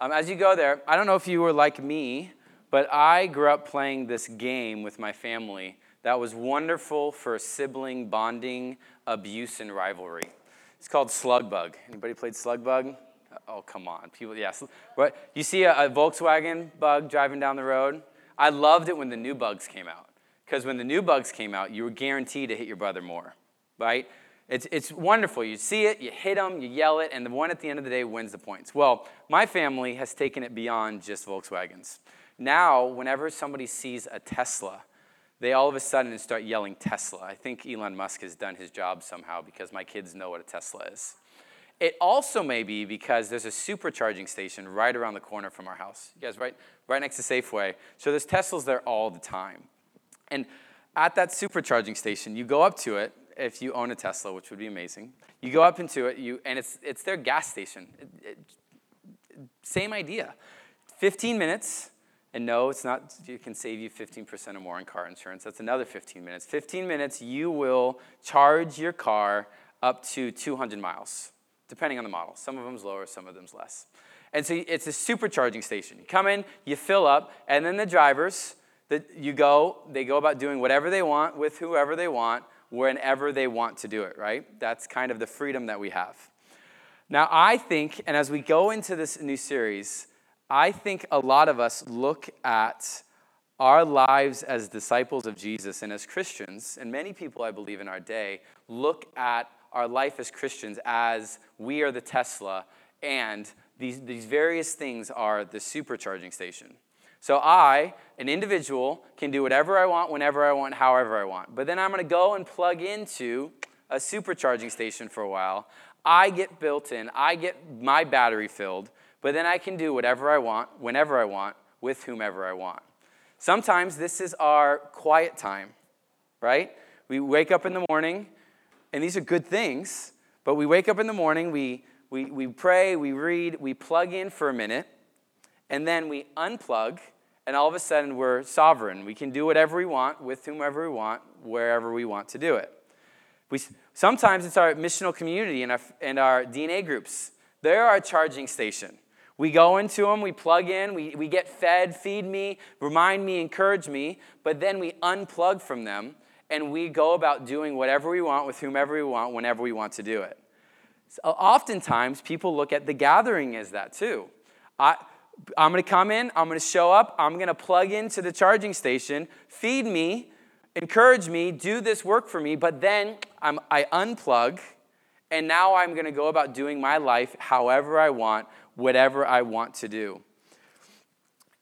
Um, as you go there, I don't know if you were like me, but I grew up playing this game with my family that was wonderful for sibling bonding, abuse, and rivalry. It's called Slug Bug. Anybody played Slug Bug? Oh, come on. People, yes. What? You see a, a Volkswagen bug driving down the road? I loved it when the new bugs came out. Because when the new bugs came out, you were guaranteed to hit your brother more, right? It's, it's wonderful. You see it, you hit them, you yell it, and the one at the end of the day wins the points. Well, my family has taken it beyond just Volkswagens. Now, whenever somebody sees a Tesla, they all of a sudden start yelling Tesla. I think Elon Musk has done his job somehow because my kids know what a Tesla is. It also may be because there's a supercharging station right around the corner from our house. You guys, right, right next to Safeway. So there's Teslas there all the time. And at that supercharging station, you go up to it if you own a Tesla, which would be amazing. You go up into it, you, and it's, it's their gas station. It, it, same idea. 15 minutes, and no, it's not, it can save you 15% or more on car insurance. That's another 15 minutes. 15 minutes, you will charge your car up to 200 miles, depending on the model. Some of them's lower, some of them's less. And so it's a supercharging station. You come in, you fill up, and then the drivers, that you go, they go about doing whatever they want with whoever they want, whenever they want to do it, right? That's kind of the freedom that we have. Now, I think, and as we go into this new series, I think a lot of us look at our lives as disciples of Jesus and as Christians, and many people, I believe, in our day, look at our life as Christians as we are the Tesla, and these, these various things are the supercharging station. So I, an individual, can do whatever I want, whenever I want, however I want. But then I'm going to go and plug into a supercharging station for a while. I get built in, I get my battery filled, but then I can do whatever I want, whenever I want, with whomever I want. Sometimes this is our quiet time, right? We wake up in the morning, and these are good things, but we wake up in the morning, we, we, we pray, we read, we plug in for a minute, and then we unplug, and all of a sudden we're sovereign. We can do whatever we want, with whomever we want, wherever we want to do it. We, sometimes it's our missional community and our, and our DNA groups. They're our charging station. We go into them, we plug in, we, we get fed, feed me, remind me, encourage me, but then we unplug from them and we go about doing whatever we want with whomever we want, whenever we want to do it. So oftentimes, people look at the gathering as that too. I, I'm going to come in, I'm going to show up, I'm going to plug into the charging station, feed me, encourage me, do this work for me, but then I'm, I unplug, and now I'm going to go about doing my life however I want, whatever I want to do.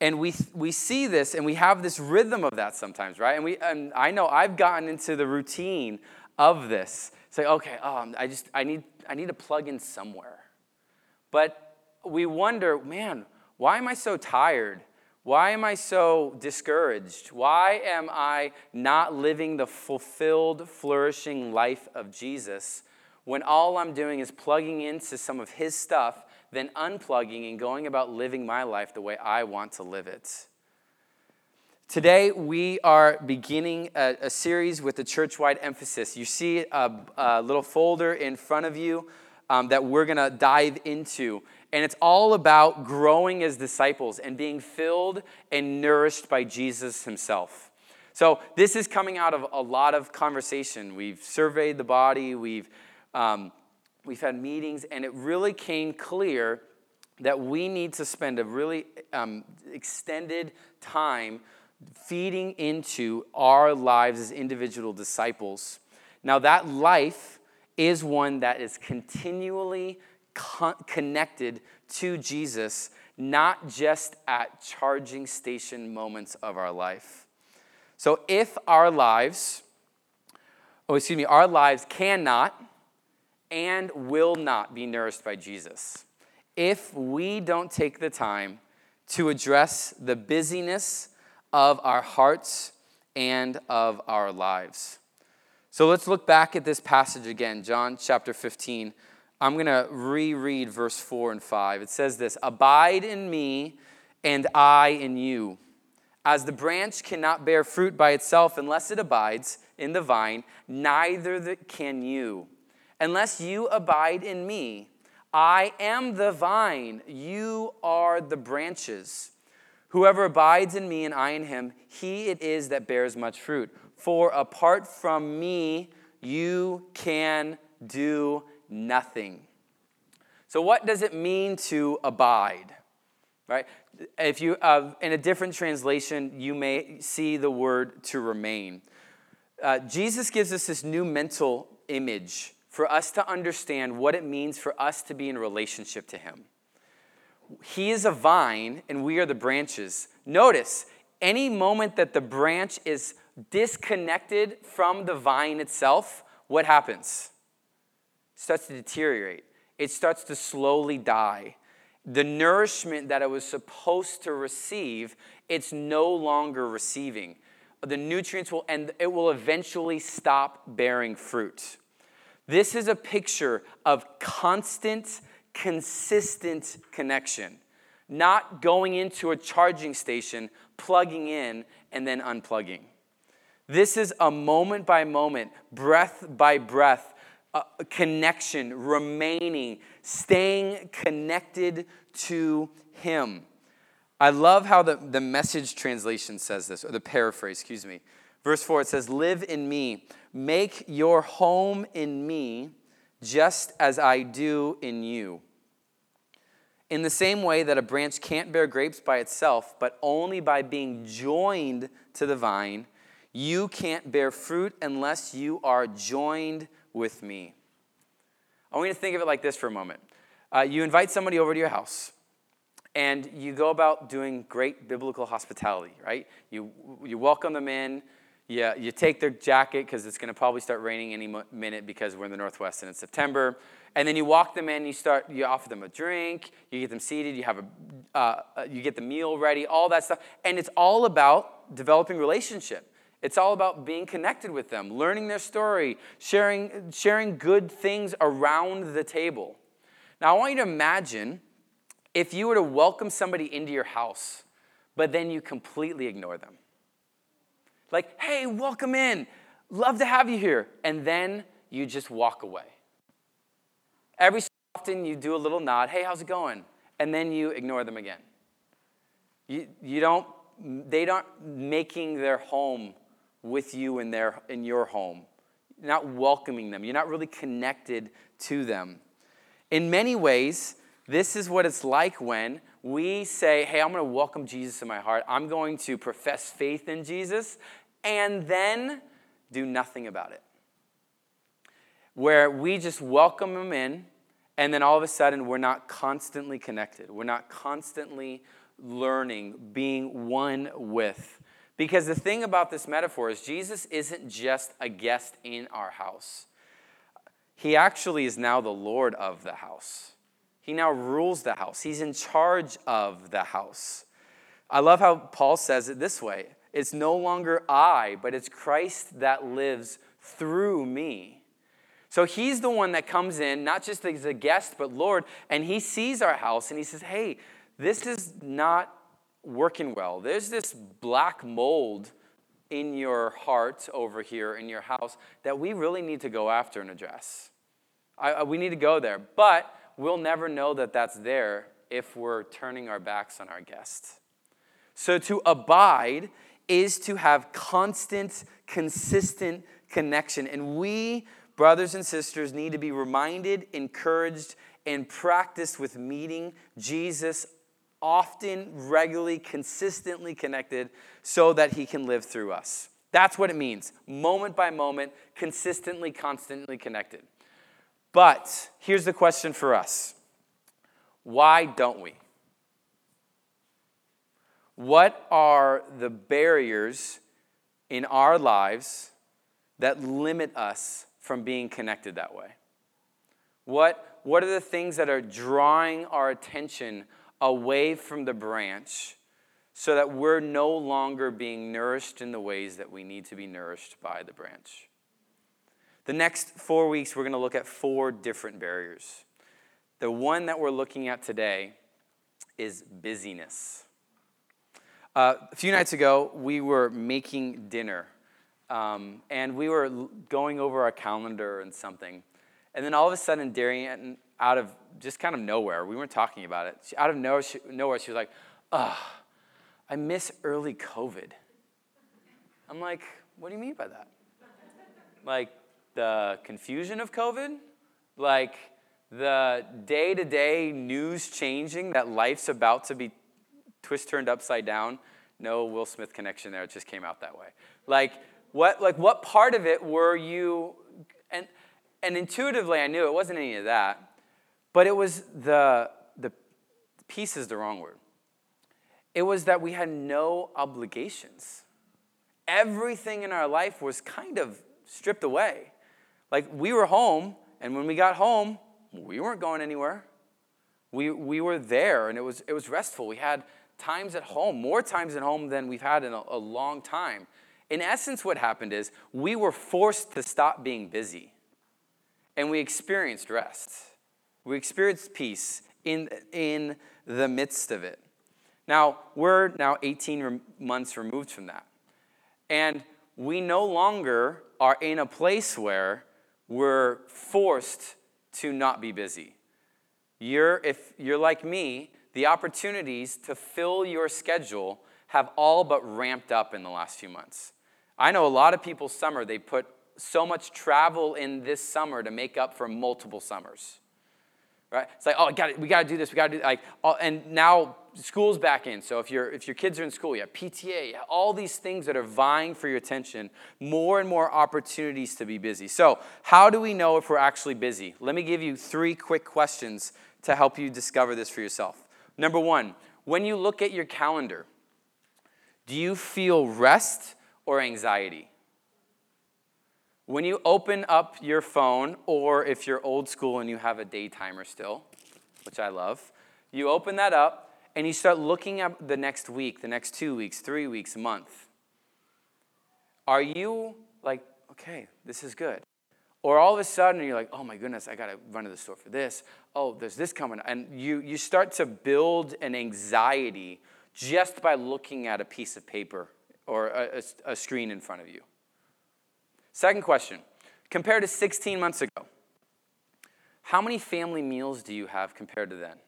And we, we see this and we have this rhythm of that sometimes, right? And, we, and I know I've gotten into the routine of this. It's like, okay, oh, I just, I need, I need to plug in somewhere. But we wonder, man, why am I so tired? Why am I so discouraged? Why am I not living the fulfilled, flourishing life of Jesus when all I'm doing is plugging into some of his stuff, then unplugging and going about living my life the way I want to live it? Today, we are beginning a, a series with a church wide emphasis. You see a, a, little folder in front of you um, that we're going to dive into. And it's all about growing as disciples and being filled and nourished by Jesus himself. So, this is coming out of a lot of conversation. We've surveyed the body, we've, um, we've had meetings, and it really came clear that we need to spend a really um, extended time feeding into our lives as individual disciples. Now, that life is one that is continually connected to Jesus, not just at charging station moments of our life. So if our lives, oh, excuse me, our lives cannot and will not be nourished by Jesus, if we don't take the time to address the busyness of our hearts and of our lives. So let's look back at this passage again, John chapter 15. I'm going to reread verse 4 and 5. It says this Abide in me, and I in you. As the branch cannot bear fruit by itself unless it abides in the vine, neither can you. Unless you abide in me, I am the vine, you are the branches. Whoever abides in me and I in him, he it is that bears much fruit. For apart from me, you can do nothing. So, what does it mean to abide? Right? If you, uh, in a different translation, you may see the word to remain. Uh, Jesus gives us this new mental image for us to understand what it means for us to be in relationship to Him. He is a vine and we are the branches. Notice, any moment that the branch is disconnected from the vine itself, what happens? Starts to deteriorate. It starts to slowly die. The nourishment that it was supposed to receive, it's no longer receiving. The nutrients will, and it will eventually stop bearing fruit. This is a picture of constant, consistent connection, not going into a charging station, plugging in, and then unplugging. This is a moment by moment, breath by breath uh, connection, remaining, staying connected to Him. I love how the, the message translation says this, or the paraphrase, excuse me. Verse 4, it says, Live in me, make your home in me, just as I do in you. In the same way that a branch can't bear grapes by itself, but only by being joined to the vine, you can't bear fruit unless you are joined with me. I want you to think of it like this for a moment. Uh, you invite somebody over to your house, and you go about doing great biblical hospitality, right? You, you welcome them in, yeah, you take their jacket because it's going to probably start raining any minute because we're in the Northwest and it's September. And then you walk them in, you start, you offer them a drink, you get them seated, you have a, uh, uh, you get the meal ready, all that stuff. And it's all about developing relationship. It's all about being connected with them, learning their story, sharing, sharing good things around the table. Now, I want you to imagine if you were to welcome somebody into your house, but then you completely ignore them. Like, hey, welcome in. Love to have you here. And then you just walk away. Every so often you do a little nod, hey, how's it going? And then you ignore them again. You, you don't, they don't making their home with you in, their, in your home. You're not welcoming them. You're not really connected to them. In many ways, this is what it's like when we say, Hey, I'm going to welcome Jesus in my heart. I'm going to profess faith in Jesus, and then do nothing about it. Where we just welcome him in, and then all of a sudden we're not constantly connected. We're not constantly learning, being one with. Because the thing about this metaphor is Jesus isn't just a guest in our house. He actually is now the Lord of the house. He now rules the house. He's in charge of the house. I love how Paul says it this way it's no longer I, but it's Christ that lives through me. So he's the one that comes in, not just as a guest, but Lord, and he sees our house and he says, Hey, this is not working well. There's this black mold in your heart over here in your house that we really need to go after and address. I, we need to go there, but we'll never know that that's there if we're turning our backs on our guests. So to abide is to have constant, consistent connection. And we, brothers and sisters, need to be reminded, encouraged, and practiced with meeting Jesus often, regularly, consistently connected so that he can live through us. That's what it means. Moment by moment, consistently, constantly connected. But here's the question for us why don't we? What are the barriers in our lives that limit us from being connected that way? What, what are the things that are drawing our attention away from the branch so that we're no longer being nourished in the ways that we need to be nourished by the branch? The next four weeks, we're going to look at four different barriers. The one that we're looking at today is busyness. Uh, a few nights ago, we were making dinner, um, and we were going over our calendar and something. And then all of a sudden, Darian out of just kind of nowhere. We weren't talking about it. She, out of nowhere she, nowhere, she was like, "Ugh, I miss early COVID." I'm like, "What do you mean by that?" Like the confusion of COVID, like the day-to-day news changing that life's about to be twist turned upside down. No Will Smith connection there. It just came out that way. Like what? Like what part of it were you? And and intuitively, I knew it wasn't any of that. But it was the, the peace is the wrong word. It was that we had no obligations. Everything in our life was kind of stripped away. Like we were home, and when we got home, we weren't going anywhere. We, we were there, and it was, it was restful. We had times at home, more times at home than we've had in a, a long time. In essence, what happened is we were forced to stop being busy, and we experienced rest. We experience peace in, in the midst of it. Now, we're now 18 months removed from that. And we no longer are in a place where we're forced to not be busy. You're, if you're like me, the opportunities to fill your schedule have all but ramped up in the last few months. I know a lot of people's summer, they put so much travel in this summer to make up for multiple summers right? It's like, oh, got we got to do this, we got to do like, all, and now school's back in. So if your if your kids are in school, you have PTA, you have all these things that are vying for your attention. More and more opportunities to be busy. So how do we know if we're actually busy? Let me give you three quick questions to help you discover this for yourself. Number one, when you look at your calendar, do you feel rest or anxiety? When you open up your phone, or if you're old school and you have a day timer still, which I love, you open that up and you start looking at the next week, the next two weeks, three weeks, month. Are you like, okay, this is good? Or all of a sudden you're like, oh my goodness, I gotta run to the store for this. Oh, there's this coming. And you, you start to build an anxiety just by looking at a piece of paper or a, a, a screen in front of you. Second question compared to 16 months ago, how many family meals do you have compared to then?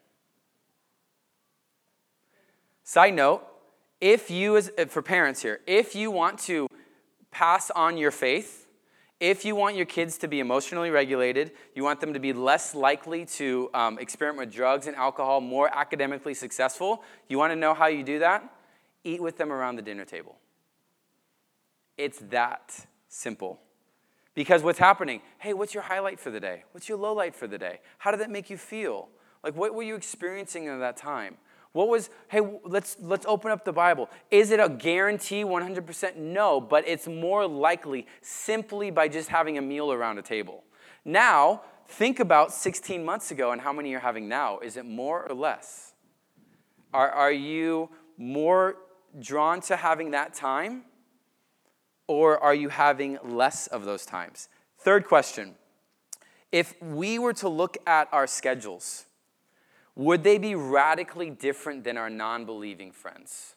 Side note, if you, as, uh, for parents here, if you want to pass on your faith, if you want your kids to be emotionally regulated, you want them to be less likely to um, experiment with drugs and alcohol, more academically successful, you want to know how you do that? Eat with them around the dinner table. It's that simple. Because what's happening? Hey, what's your highlight for the day? What's your low light for the day? How did that make you feel? Like, what were you experiencing at that time? What was, hey, let's, let's open up the Bible. Is it a guarantee 100%? No, but it's more likely simply by just having a meal around a table. Now, think about 16 months ago and how many you're having now. Is it more or less? Are, are you more drawn to having that time? Or are you having less of those times? Third question if we were to look at our schedules, would they be radically different than our non believing friends?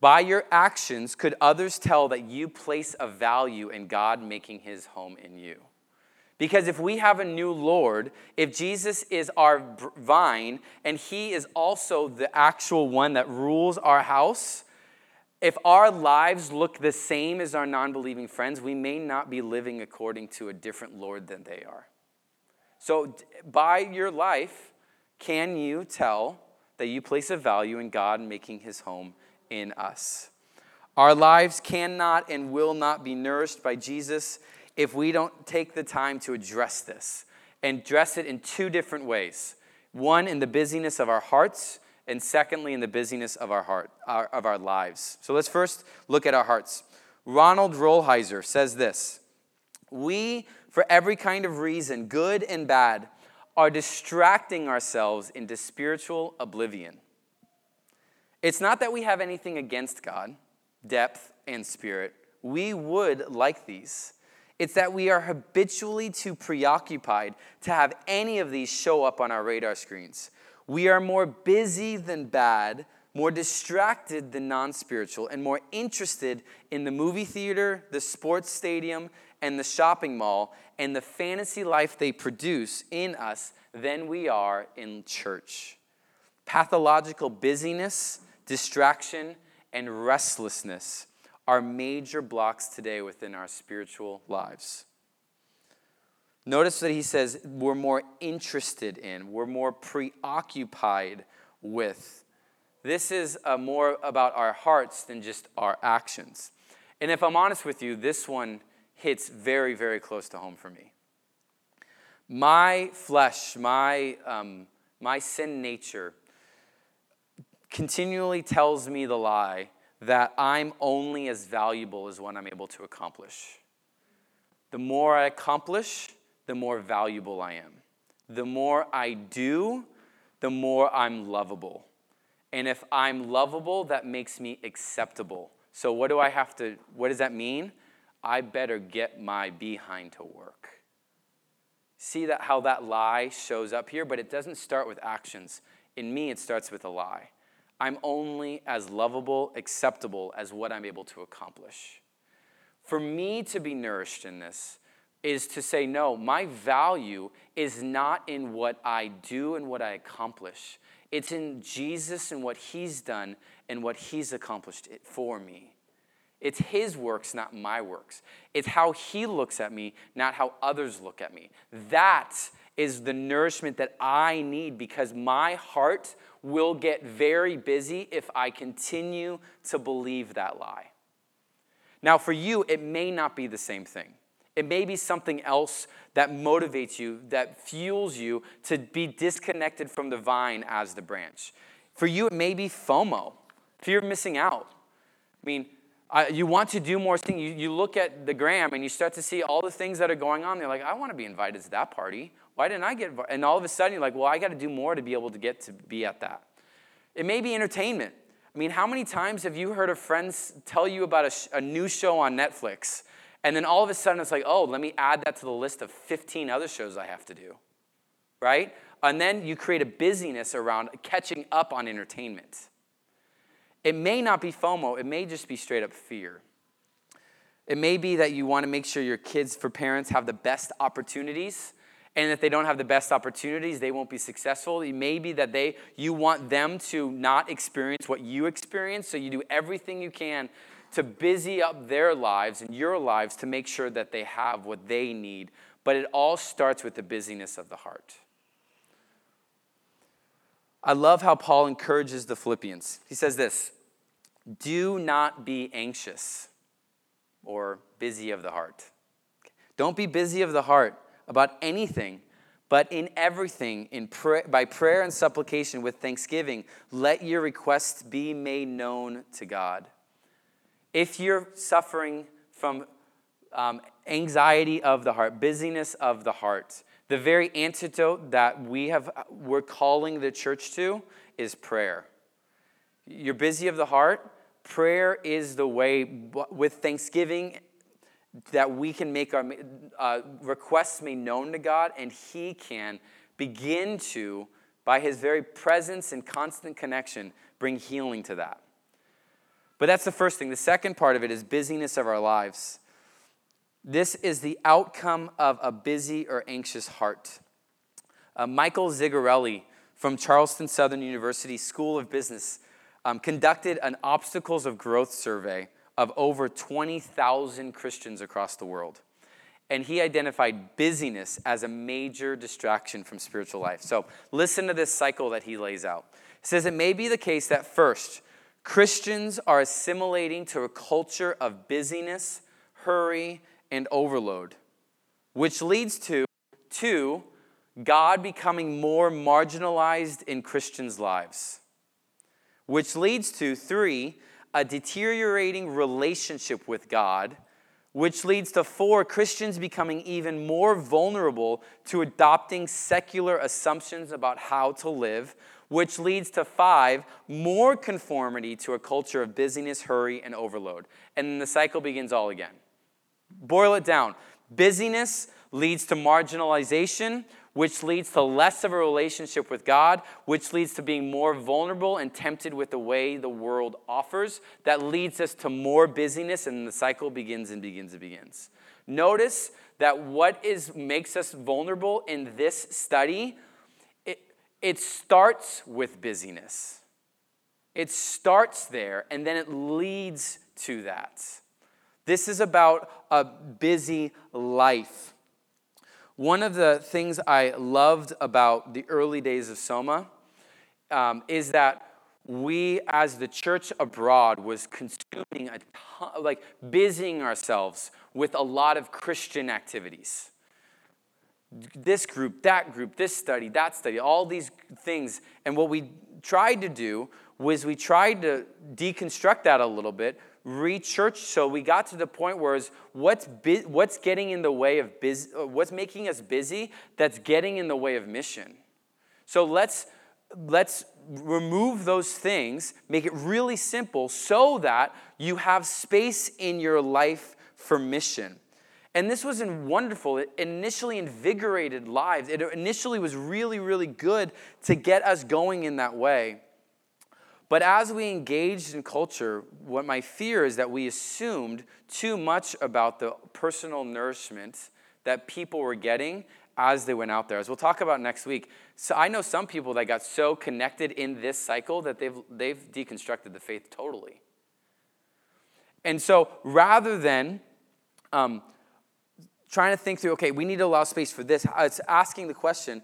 By your actions, could others tell that you place a value in God making his home in you? Because if we have a new Lord, if Jesus is our vine and he is also the actual one that rules our house, if our lives look the same as our non believing friends, we may not be living according to a different Lord than they are. So, by your life, can you tell that you place a value in God making his home in us? Our lives cannot and will not be nourished by Jesus if we don't take the time to address this and address it in two different ways. One, in the busyness of our hearts, and secondly, in the busyness of our heart, our, of our lives. So let's first look at our hearts. Ronald Rolheiser says this We, for every kind of reason, good and bad, are distracting ourselves into spiritual oblivion. It's not that we have anything against God, depth and spirit. We would like these. It's that we are habitually too preoccupied to have any of these show up on our radar screens. We are more busy than bad, more distracted than non spiritual, and more interested in the movie theater, the sports stadium, and the shopping mall and the fantasy life they produce in us than we are in church. Pathological busyness, distraction, and restlessness are major blocks today within our spiritual lives. Notice that he says we're more interested in, we're more preoccupied with. This is uh, more about our hearts than just our actions. And if I'm honest with you, this one hits very, very close to home for me. My flesh, my, um, my sin nature, continually tells me the lie that I'm only as valuable as what I'm able to accomplish. The more I accomplish, the more valuable I am. The more I do, the more I'm lovable. And if I'm lovable, that makes me acceptable. So what do I have to what does that mean? I better get my behind to work. See that how that lie shows up here, but it doesn't start with actions. In me it starts with a lie. I'm only as lovable, acceptable as what I'm able to accomplish. For me to be nourished in this, is to say, no, my value is not in what I do and what I accomplish. It's in Jesus and what He's done and what He's accomplished for me. It's His works, not my works. It's how He looks at me, not how others look at me. That is the nourishment that I need because my heart will get very busy if I continue to believe that lie. Now, for you, it may not be the same thing. It may be something else that motivates you, that fuels you to be disconnected from the vine as the branch. For you, it may be FOMO, fear of missing out. I mean, you want to do more things. You, you look at the gram and you start to see all the things that are going on. You're like, I want to be invited to that party. Why didn't I get invited? And all of a sudden, you're like, well, I got to do more to be able to get to be at that. It may be entertainment. I mean, how many times have you heard a friend tell you about a, sh- a new show on Netflix? And then all of a sudden it's like, oh, let me add that to the list of 15 other shows I have to do, right? And then you create a busyness around catching up on entertainment. It may not be FOMO, it may just be straight up fear. It may be that you want to make sure your kids, for parents, have the best opportunities. And if they don't have the best opportunities, they won't be successful. It may be that they, you want them to not experience what you experience, so you do everything you can to busy up their lives and your lives to make sure that they have what they need. But it all starts with the busyness of the heart. I love how Paul encourages the Philippians. He says this Do not be anxious or busy of the heart. Don't be busy of the heart about anything, but in everything, in by prayer and supplication with thanksgiving, let your requests be made known to God. If you're suffering from um, anxiety of the heart, busyness of the heart, the very antidote that we have, we're calling the church to is prayer. You're busy of the heart. Prayer is the way, with thanksgiving, that we can make our uh, requests made known to God, and He can begin to, by His very presence and constant connection, bring healing to that. But that's the first thing. The second part of it is busyness of our lives. This is the outcome of a busy or anxious heart. Uh, Michael Zigarelli from Charleston Southern University School of Business um, conducted an obstacles of growth survey of over 20,000 Christians across the world. And he identified busyness as a major distraction from spiritual life. So listen to this cycle that he lays out. He says it may be the case that first, Christians are assimilating to a culture of busyness, hurry, and overload, which leads to two, God becoming more marginalized in Christians' lives, which leads to three, a deteriorating relationship with God, which leads to four, Christians becoming even more vulnerable to adopting secular assumptions about how to live, which leads to five, more conformity to a culture of busyness, hurry, and overload. And then the cycle begins all again. Boil it down. Busyness leads to marginalization, which leads to less of a relationship with God, which leads to being more vulnerable and tempted with the way the world offers. That leads us to more busyness, and the cycle begins and begins and begins. Notice that what is makes us vulnerable in this study, it, starts with busyness. It starts there and then it leads to that. This is about a busy life. One of the things I loved about the early days of Soma um, is that we as the church abroad was consuming a ton, like busying ourselves with a lot of christian activities this group that group this study that study all these things. And what we tried to do was we tried to deconstruct that a little bit re-church so we got to the point where what's, bu- what's getting in the way of busy what's making us busy that's getting in the way of mission. So let's let's remove those things, make it really simple so that you have space in your life for mission. And this was in wonderful. It initially invigorated lives. It initially was really, really good to get us going in that way. But as we engaged in culture, what my fear is that we assumed too much about the personal nourishment that people were getting as they went out there. As we'll talk about next week. So I know some people that got so connected in this cycle that they've, they've deconstructed the faith totally. And so rather than um, trying to think through, okay, we need to allow space for this, it's asking the question,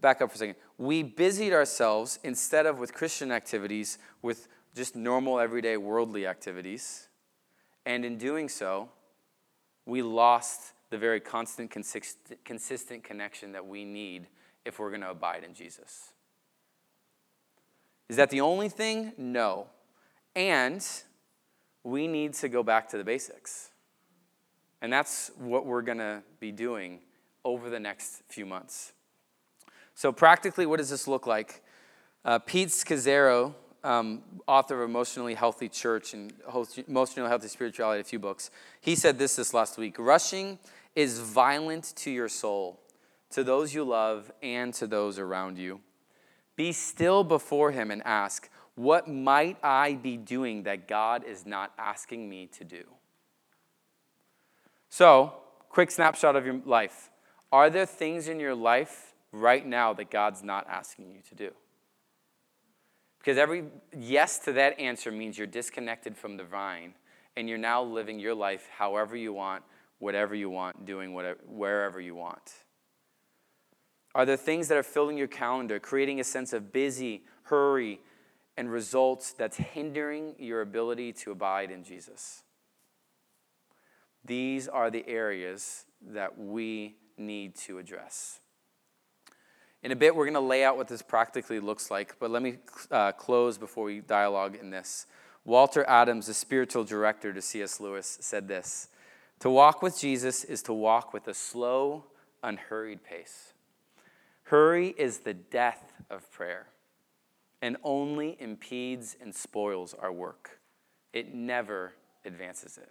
back up for a second. We busied ourselves instead of with Christian activities, with just normal, everyday, worldly activities. And in doing so, we lost the very constant, consistent connection that we need if we're going to abide in Jesus. Is that the only thing? No. And we need to go back to the basics. And that's what we're going to be doing over the next few months. So, practically, what does this look like? Uh, Pete Scazzero um, author of Emotionally Healthy Church and Emotionally Healthy Spirituality, a few books, he said this this last week Rushing is violent to your soul, to those you love, and to those around you. Be still before him and ask, What might I be doing that God is not asking me to do? So, quick snapshot of your life. Are there things in your life right now that God's not asking you to do? Because every yes to that answer means you're disconnected from the vine and you're now living your life however you want, whatever you want, doing whatever, wherever you want. Are there things that are filling your calendar, creating a sense of busy, hurry, and results that's hindering your ability to abide in Jesus? These are the areas that we need to address. In a bit, we're going to lay out what this practically looks like, but let me uh, close before we dialogue in this. Walter Adams, the spiritual director to C.S. Lewis, said this To walk with Jesus is to walk with a slow, unhurried pace. Hurry is the death of prayer and only impedes and spoils our work, it never advances it.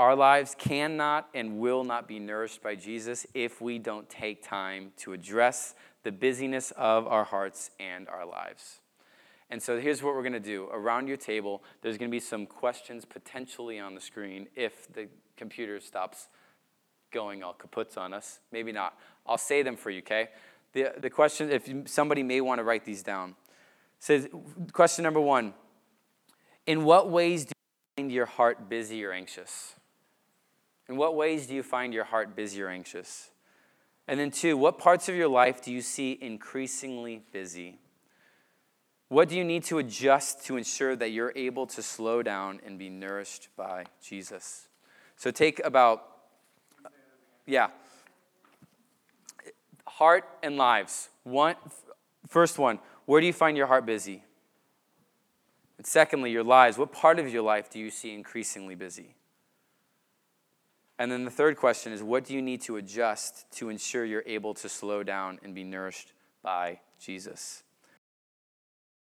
Our lives cannot and will not be nourished by Jesus if we don't take time to address the busyness of our hearts and our lives. And so here's what we're going to do. Around your table, there's going to be some questions potentially on the screen if the computer stops going all kaputs on us. Maybe not. I'll say them for you, okay? The, the question, if somebody may want to write these down, says question number one In what ways do you find your heart busy or anxious? In what ways do you find your heart busy or anxious? And then, two, what parts of your life do you see increasingly busy? What do you need to adjust to ensure that you're able to slow down and be nourished by Jesus? So, take about, yeah, heart and lives. One, first one, where do you find your heart busy? And secondly, your lives. What part of your life do you see increasingly busy? And then the third question is what do you need to adjust to ensure you're able to slow down and be nourished by Jesus?